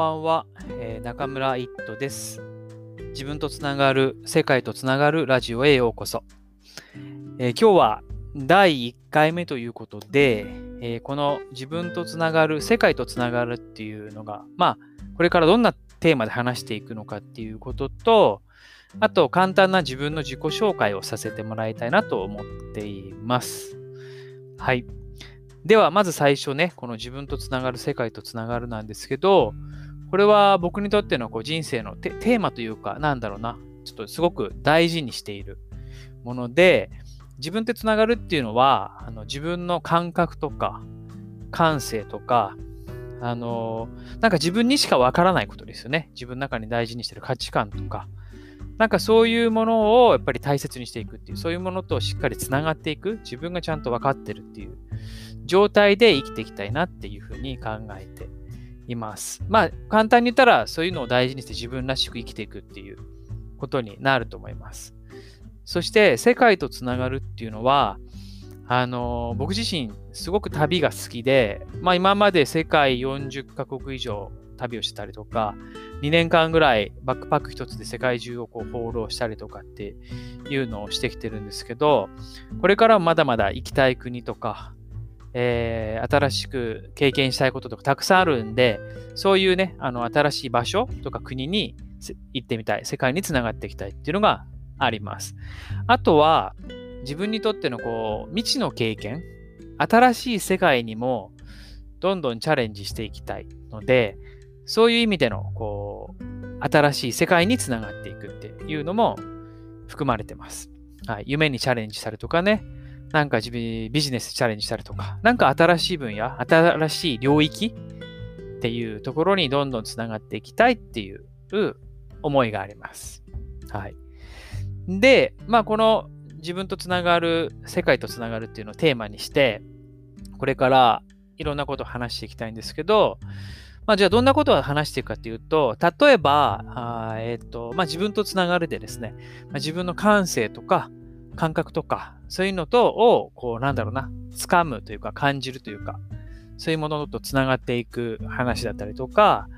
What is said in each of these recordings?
ばんは、えー、中村一斗です。自分とつながる、世界とつながるラジオへようこそ。えー、今日は第1回目ということで、えー、この自分とつながる、世界とつながるっていうのが、まあ、これからどんなテーマで話していくのかっていうことと、あと簡単な自分の自己紹介をさせてもらいたいなと思っています。はい。では、まず最初ね、この自分とつながる、世界とつながるなんですけど、これは僕にとってのこう人生のテーマというか、なんだろうな、ちょっとすごく大事にしているもので、自分ってつながるっていうのは、あの自分の感覚とか、感性とか、あの、なんか自分にしかわからないことですよね。自分の中に大事にしてる価値観とか、なんかそういうものをやっぱり大切にしていくっていう、そういうものとしっかりつながっていく、自分がちゃんと分かってるっていう状態で生きていきたいなっていうふうに考えています。まあ、簡単に言ったら、そういうのを大事にして自分らしく生きていくっていうことになると思います。そして、世界とつながるっていうのは、あの僕自身、すごく旅が好きで、まあ、今まで世界40カ国以上旅をしたりとか、2年間ぐらいバックパック一つで世界中をこう放浪したりとかっていうのをしてきてるんですけど、これからもまだまだ行きたい国とか、えー、新しく経験したいこととかたくさんあるんで、そういうね、あの、新しい場所とか国に行ってみたい、世界につながっていきたいっていうのがあります。あとは、自分にとってのこう、未知の経験、新しい世界にもどんどんチャレンジしていきたいので、そういう意味での、こう、新しい世界につながっていくっていうのも含まれてます。はい、夢にチャレンジしたりとかね、なんか自分ビジネスチャレンジしたりとか、なんか新しい分野、新しい領域っていうところにどんどんつながっていきたいっていう思いがあります。はい。で、まあこの自分とつながる、世界とつながるっていうのをテーマにして、これからいろんなことを話していきたいんですけど、まあ、じゃあどんなことを話していくかっていうと、例えば、あえーとまあ、自分とつながるでですね、まあ、自分の感性とか感覚とか、そういうのとを、こう、なんだろうな、掴むというか、感じるというか、そういうものとつながっていく話だったりとか、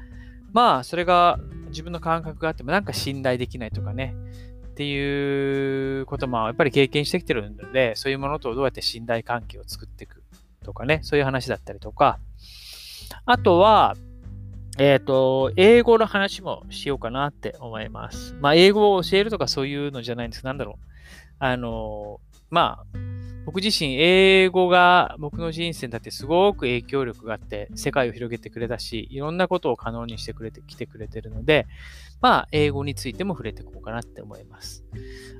まあ、それが自分の感覚があってもなんか信頼できないとかね、っていうこともやっぱり経験してきてるので、そういうものとどうやって信頼関係を作っていくとかね、そういう話だったりとか、あとは、えっ、ー、と、英語の話もしようかなって思います。まあ、英語を教えるとかそういうのじゃないんです、なんだろう。あの、まあ、僕自身、英語が僕の人生にとってすごく影響力があって、世界を広げてくれたし、いろんなことを可能にしてくれてきてくれてるので、まあ、英語についても触れていこうかなって思います。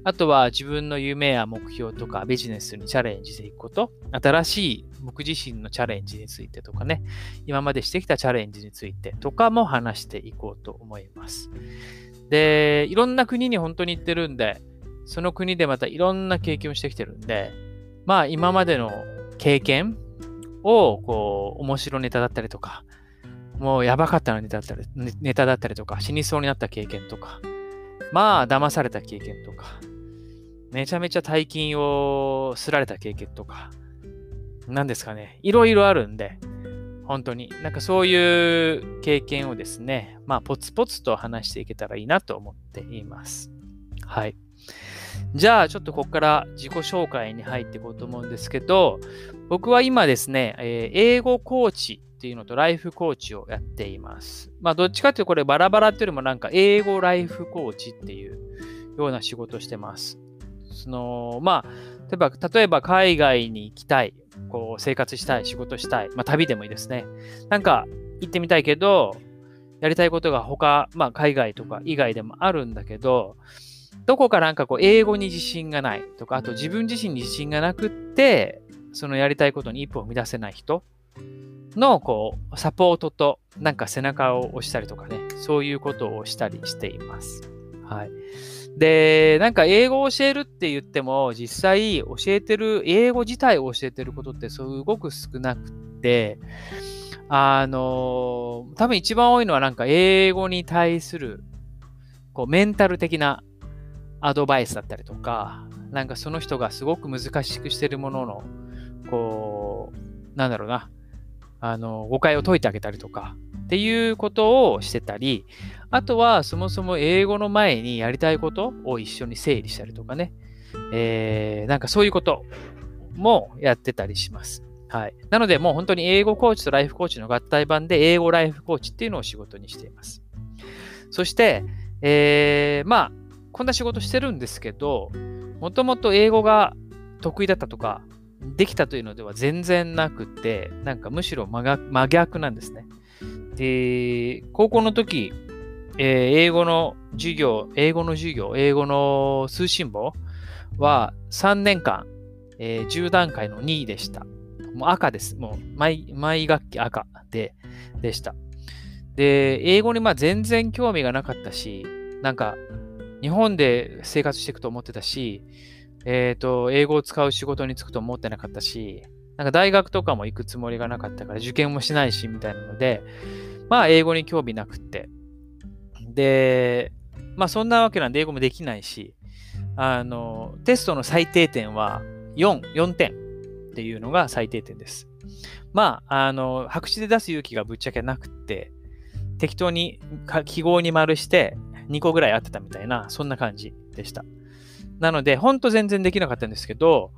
あとは自分の夢や目標とかビジネスにチャレンジしていくこと、新しい僕自身のチャレンジについてとかね、今までしてきたチャレンジについてとかも話していこうと思います。で、いろんな国に本当に行ってるんで、その国でまたいろんな経験をしてきてるんで、まあ今までの経験をこう面白ネタだったりとか、もうやばかったネタだったりネタだったりとか、死にそうになった経験とか、まあ騙された経験とか、めちゃめちゃ大金をすられた経験とか、何ですかね、いろいろあるんで、本当に。なんかそういう経験をですね、まあポツポツと話していけたらいいなと思っています。はい。じゃあ、ちょっとここから自己紹介に入っていこうと思うんですけど、僕は今ですね、えー、英語コーチっていうのとライフコーチをやっています。まあ、どっちかっていうとこれバラバラっていうよりもなんか英語ライフコーチっていうような仕事をしてます。その、まあ、例えば、例えば海外に行きたい、こう生活したい、仕事したい、まあ旅でもいいですね。なんか行ってみたいけど、やりたいことが他、まあ海外とか以外でもあるんだけど、どこかなんかこう、英語に自信がないとか、あと自分自身に自信がなくって、そのやりたいことに一歩を生み出せない人の、こう、サポートと、なんか背中を押したりとかね、そういうことをしたりしています。はい。で、なんか英語を教えるって言っても、実際教えてる、英語自体を教えてることってすごく少なくて、あの、多分一番多いのはなんか英語に対する、こう、メンタル的なアドバイスだったりとか、なんかその人がすごく難しくしてるものの、こう、なんだろうな、あの、誤解を解いてあげたりとかっていうことをしてたり、あとはそもそも英語の前にやりたいことを一緒に整理したりとかね、えー、なんかそういうこともやってたりします。はい。なので、もう本当に英語コーチとライフコーチの合体版で、英語ライフコーチっていうのを仕事にしています。そして、えー、まあ、こんな仕事してるんですけど、もともと英語が得意だったとか、できたというのでは全然なくて、なんかむしろ真逆なんですね。で、高校の時、えー、英語の授業、英語の授業、英語の通信簿は3年間、えー、10段階の2位でした。もう赤です。もう毎毎学期赤ででした。で、英語にまあ全然興味がなかったし、なんか日本で生活していくと思ってたし、えっ、ー、と、英語を使う仕事に就くと思ってなかったし、なんか大学とかも行くつもりがなかったから受験もしないしみたいなので、まあ英語に興味なくって。で、まあそんなわけなんで英語もできないし、あの、テストの最低点は4、4点っていうのが最低点です。まあ、あの、白紙で出す勇気がぶっちゃけなくって、適当に記号に丸して2個ぐらい合ってたみたいな、そんな感じでした。なので、ほんと全然できなかったんですけど、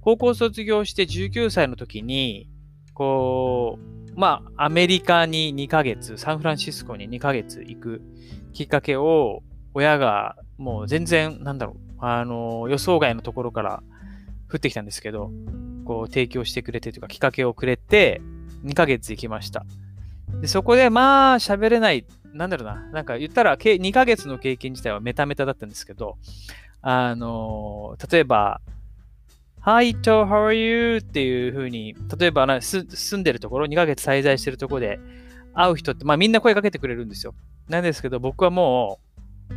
高校卒業して19歳の時に、こう、まあ、アメリカに2ヶ月、サンフランシスコに2ヶ月行くきっかけを、親がもう全然、なんだろう、あの、予想外のところから降ってきたんですけど、こう、提供してくれてというか、きっかけをくれて、2ヶ月行きました。で、そこで、まあ、喋れない、なんだろうな、なんか言ったら、2ヶ月の経験自体はメタメタだったんですけど、あの、例えば、Hi, to, how are you? っていう風に、例えばな住んでるところ、2ヶ月滞在してるところで会う人って、まあみんな声かけてくれるんですよ。なんですけど、僕はもう、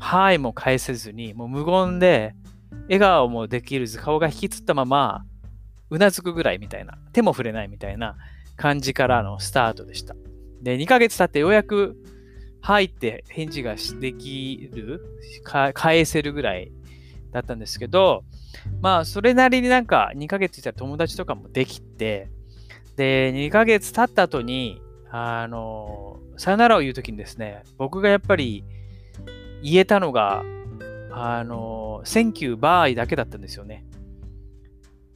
はいも返せずに、もう無言で、笑顔もできるず、顔が引きつったまま、うなずくぐらいみたいな、手も触れないみたいな感じからのスタートでした。で、2ヶ月経ってようやく、はいって返事ができる、返せるぐらいだったんですけど、まあ、それなりになんか2ヶ月いたら友達とかもできて、で、2ヶ月経った後に、あの、さよならを言うときにですね、僕がやっぱり言えたのが、あの、Thank you, bye だけだったんですよね。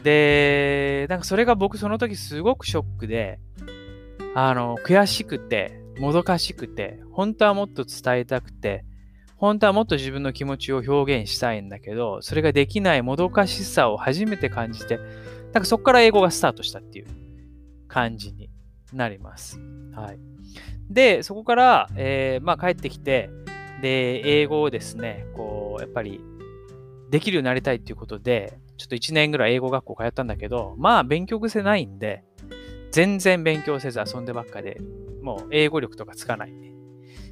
で、なんかそれが僕その時すごくショックで、あの、悔しくて、もどかしくて、本当はもっと伝えたくて、本当はもっと自分の気持ちを表現したいんだけど、それができないもどかしさを初めて感じて、なんかそこから英語がスタートしたっていう感じになります。はい。で、そこから、えー、まあ帰ってきて、で、英語をですね、こう、やっぱりできるようになりたいっていうことで、ちょっと1年ぐらい英語学校通ったんだけど、まあ勉強癖ないんで、全然勉強せず遊んでばっかで、もう英語力とかつかない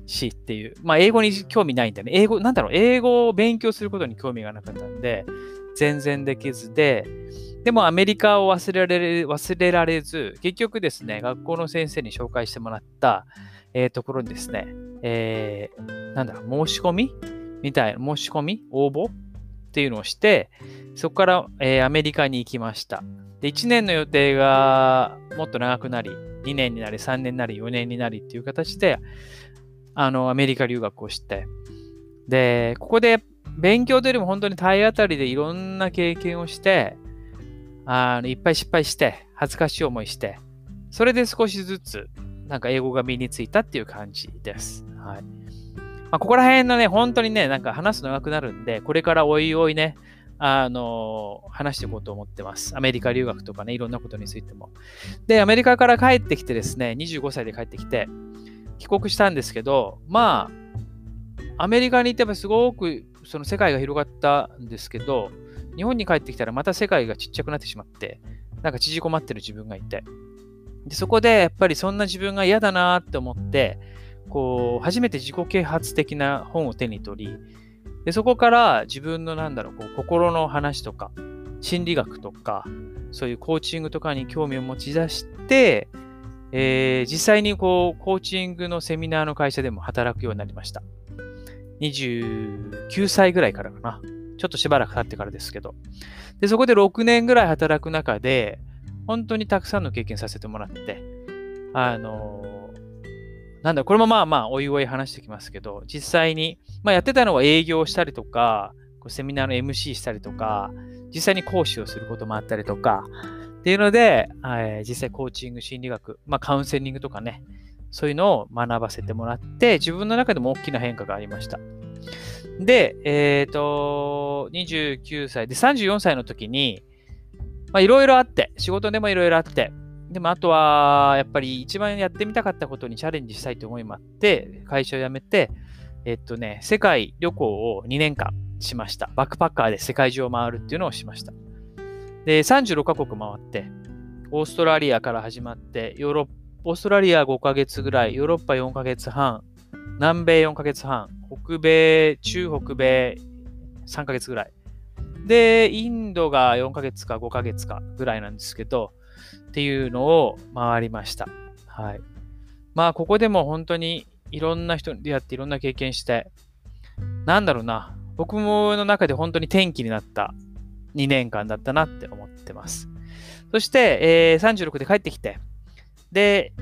しっていう、まあ英語に興味ないんだよね。英語、なんだろう、英語を勉強することに興味がなかったんで、全然できずで、でもアメリカを忘れられ忘れられず、結局ですね、学校の先生に紹介してもらった、えー、ところにですね、えー、なんだろう、申し込み？みたいな、申し込み？応募？っていうのをして、そこから、えー、アメリカに行きました。で、1年の予定がもっと長くなり、2年になり、3年になり、4年になりっていう形で、あの、アメリカ留学をして、で、ここで勉強というよりも本当に体当たりでいろんな経験をして、あのいっぱい失敗して、恥ずかしい思いして、それで少しずつ、なんか英語が身についたっていう感じです。はい。まあ、ここら辺のね、本当にね、なんか話すの長くなるんで、これからおいおいね、あの、話していこうと思ってます。アメリカ留学とかね、いろんなことについても。で、アメリカから帰ってきてですね、25歳で帰ってきて、帰国したんですけど、まあ、アメリカに行ってばすごくその世界が広がったんですけど、日本に帰ってきたらまた世界がちっちゃくなってしまって、なんか縮こまってる自分がいて。でそこでやっぱりそんな自分が嫌だなって思って、こう、初めて自己啓発的な本を手に取り、でそこから自分のなんだろう、こう心の話とか、心理学とか、そういうコーチングとかに興味を持ち出して、えー、実際にこう、コーチングのセミナーの会社でも働くようになりました。29歳ぐらいからかな。ちょっとしばらく経ってからですけど。で、そこで6年ぐらい働く中で、本当にたくさんの経験させてもらって、あのなんだ、これもまあまあ、おいおい話してきますけど、実際に、まあ、やってたのは営業したりとか、セミナーの MC したりとか、実際に講師をすることもあったりとか、っていうので、えー、実際コーチング、心理学、まあ、カウンセリングとかね、そういうのを学ばせてもらって、自分の中でも大きな変化がありました。で、えっ、ー、と、29歳で、34歳の時に、まあ、いろいろあって、仕事でもいろいろあって、でもあとは、やっぱり一番やってみたかったことにチャレンジしたいと思いもあって、会社を辞めて、えっとね、世界旅行を2年間しました。バックパッカーで世界中を回るっていうのをしました。で、36カ国回って、オーストラリアから始まって、ヨーロッオーストラリア5ヶ月ぐらい、ヨーロッパ4ヶ月半、南米4ヶ月半、北米、中北米3ヶ月ぐらい。で、インドが4ヶ月か5ヶ月かぐらいなんですけど、っていうのを回りました。はい。まあ、ここでも本当にいろんな人に出会っていろんな経験して、なんだろうな、僕もの中で本当に転機になった2年間だったなって思ってます。そして、えー、36で帰ってきて、で、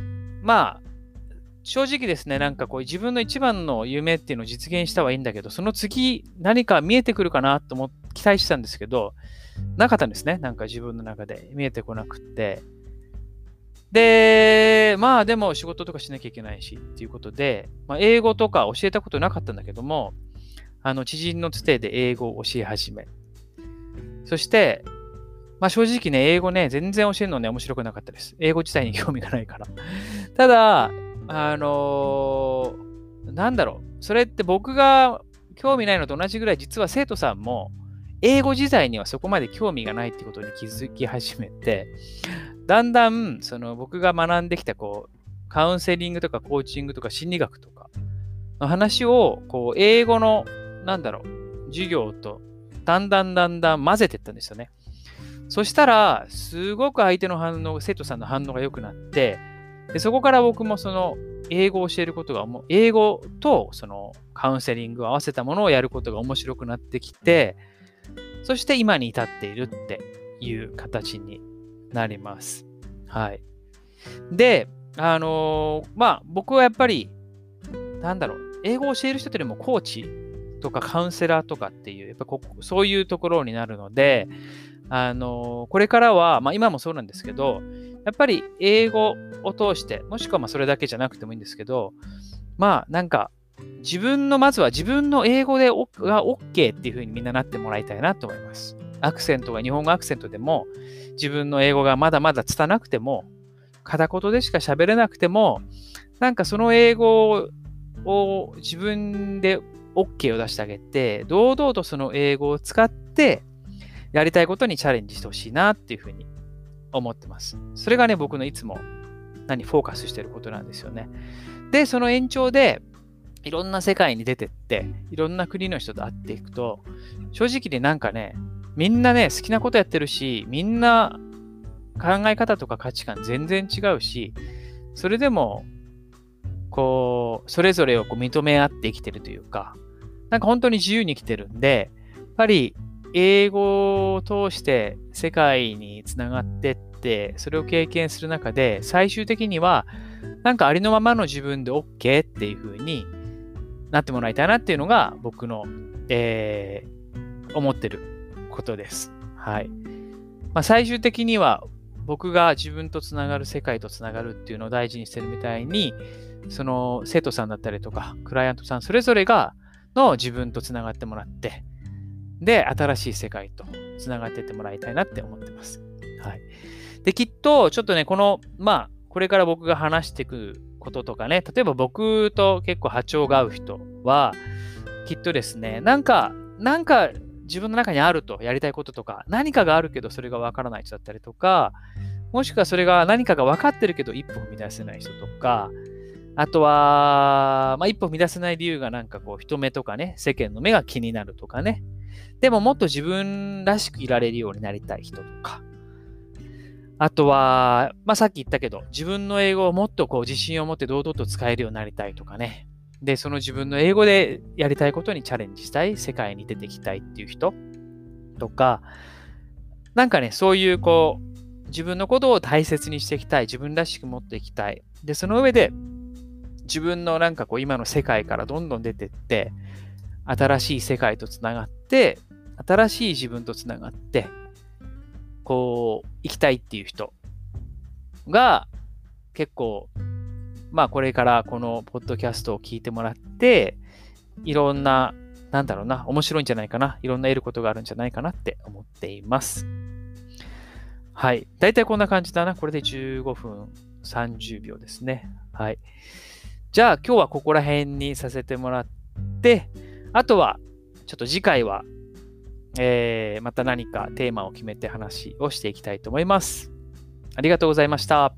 まあ、正直ですね、なんかこう自分の一番の夢っていうのを実現したはいいんだけど、その次何か見えてくるかなと思って期待してたんですけど、なかったんですね。なんか自分の中で見えてこなくって。で、まあでも仕事とかしなきゃいけないしっていうことで、まあ、英語とか教えたことなかったんだけども、あの知人のつてで英語を教え始め。そして、まあ正直ね、英語ね、全然教えるのね、面白くなかったです。英語自体に興味がないから。ただ、あのー、なんだろう。それって僕が興味ないのと同じぐらい、実は生徒さんも、英語自体にはそこまで興味がないってことに気づき始めて、だんだん、その僕が学んできた、こう、カウンセリングとかコーチングとか心理学とかの話を、こう、英語の、なんだろう、授業と、だんだんだんだん混ぜてったんですよね。そしたら、すごく相手の反応、生徒さんの反応が良くなって、でそこから僕もその英語を教えることが、英語とそのカウンセリングを合わせたものをやることが面白くなってきて、そして今に至っているっていう形になります。はい。で、あのー、まあ僕はやっぱり、なんだろう、英語を教える人というよりもコーチとかカウンセラーとかっていう、やっぱこそういうところになるので、あのこれからは、まあ、今もそうなんですけど、やっぱり英語を通して、もしくはまそれだけじゃなくてもいいんですけど、まあなんか自分の、まずは自分の英語でが OK っていう風にみんななってもらいたいなと思います。アクセントが日本語アクセントでも、自分の英語がまだまだ拙くても、片言でしか喋れなくても、なんかその英語を自分で OK を出してあげて、堂々とその英語を使って、やりたいことにチャレンジしてほしいなっていうふうに思ってます。それがね、僕のいつも何フォーカスしてることなんですよね。で、その延長で、いろんな世界に出てって、いろんな国の人と会っていくと、正直でなんかね、みんなね、好きなことやってるし、みんな考え方とか価値観全然違うし、それでも、こう、それぞれをこう認め合って生きてるというか、なんか本当に自由に生きてるんで、やっぱり英語を通して世界につながってって、それを経験する中で、最終的には、なんかありのままの自分で OK っていう風になってもらいたいなっていうのが僕の、えー、思ってることです。はい。まあ、最終的には僕が自分とつながる世界とつながるっていうのを大事にしてるみたいに、その生徒さんだったりとか、クライアントさんそれぞれがの自分とつながってもらって、で、新しい世界とつながっていってもらいたいなって思ってます。はい。で、きっと、ちょっとね、この、まあ、これから僕が話していくこととかね、例えば僕と結構波長が合う人は、きっとですね、なんか、なんか自分の中にあるとやりたいこととか、何かがあるけどそれがわからない人だったりとか、もしくはそれが何かが分かってるけど一歩踏み出せない人とか、あとは、まあ、一歩踏み出せない理由がなんかこう人目とかね、世間の目が気になるとかね、でももっと自分らしくいられるようになりたい人とか、あとは、まあ、さっき言ったけど、自分の英語をもっとこう自信を持って堂々と使えるようになりたいとかね。で、その自分の英語でやりたいことにチャレンジしたい、世界に出てきたいっていう人とか、なんかね、そういうこう、自分のことを大切にしていきたい、自分らしく持っていきたい。で、その上で、自分のなんかこう今の世界からどんどん出てって、新しい世界とつながって、新しい自分とつながって、こう、生きたいっていう人が結構、まあこれからこのポッドキャストを聞いてもらって、いろんな、なんだろうな、面白いんじゃないかな、いろんな得ることがあるんじゃないかなって思っています。はい。だいたいこんな感じだな。これで15分30秒ですね。はい。じゃあ今日はここら辺にさせてもらって、あとは、ちょっと次回は、えー、また何かテーマを決めて話をしていきたいと思います。ありがとうございました。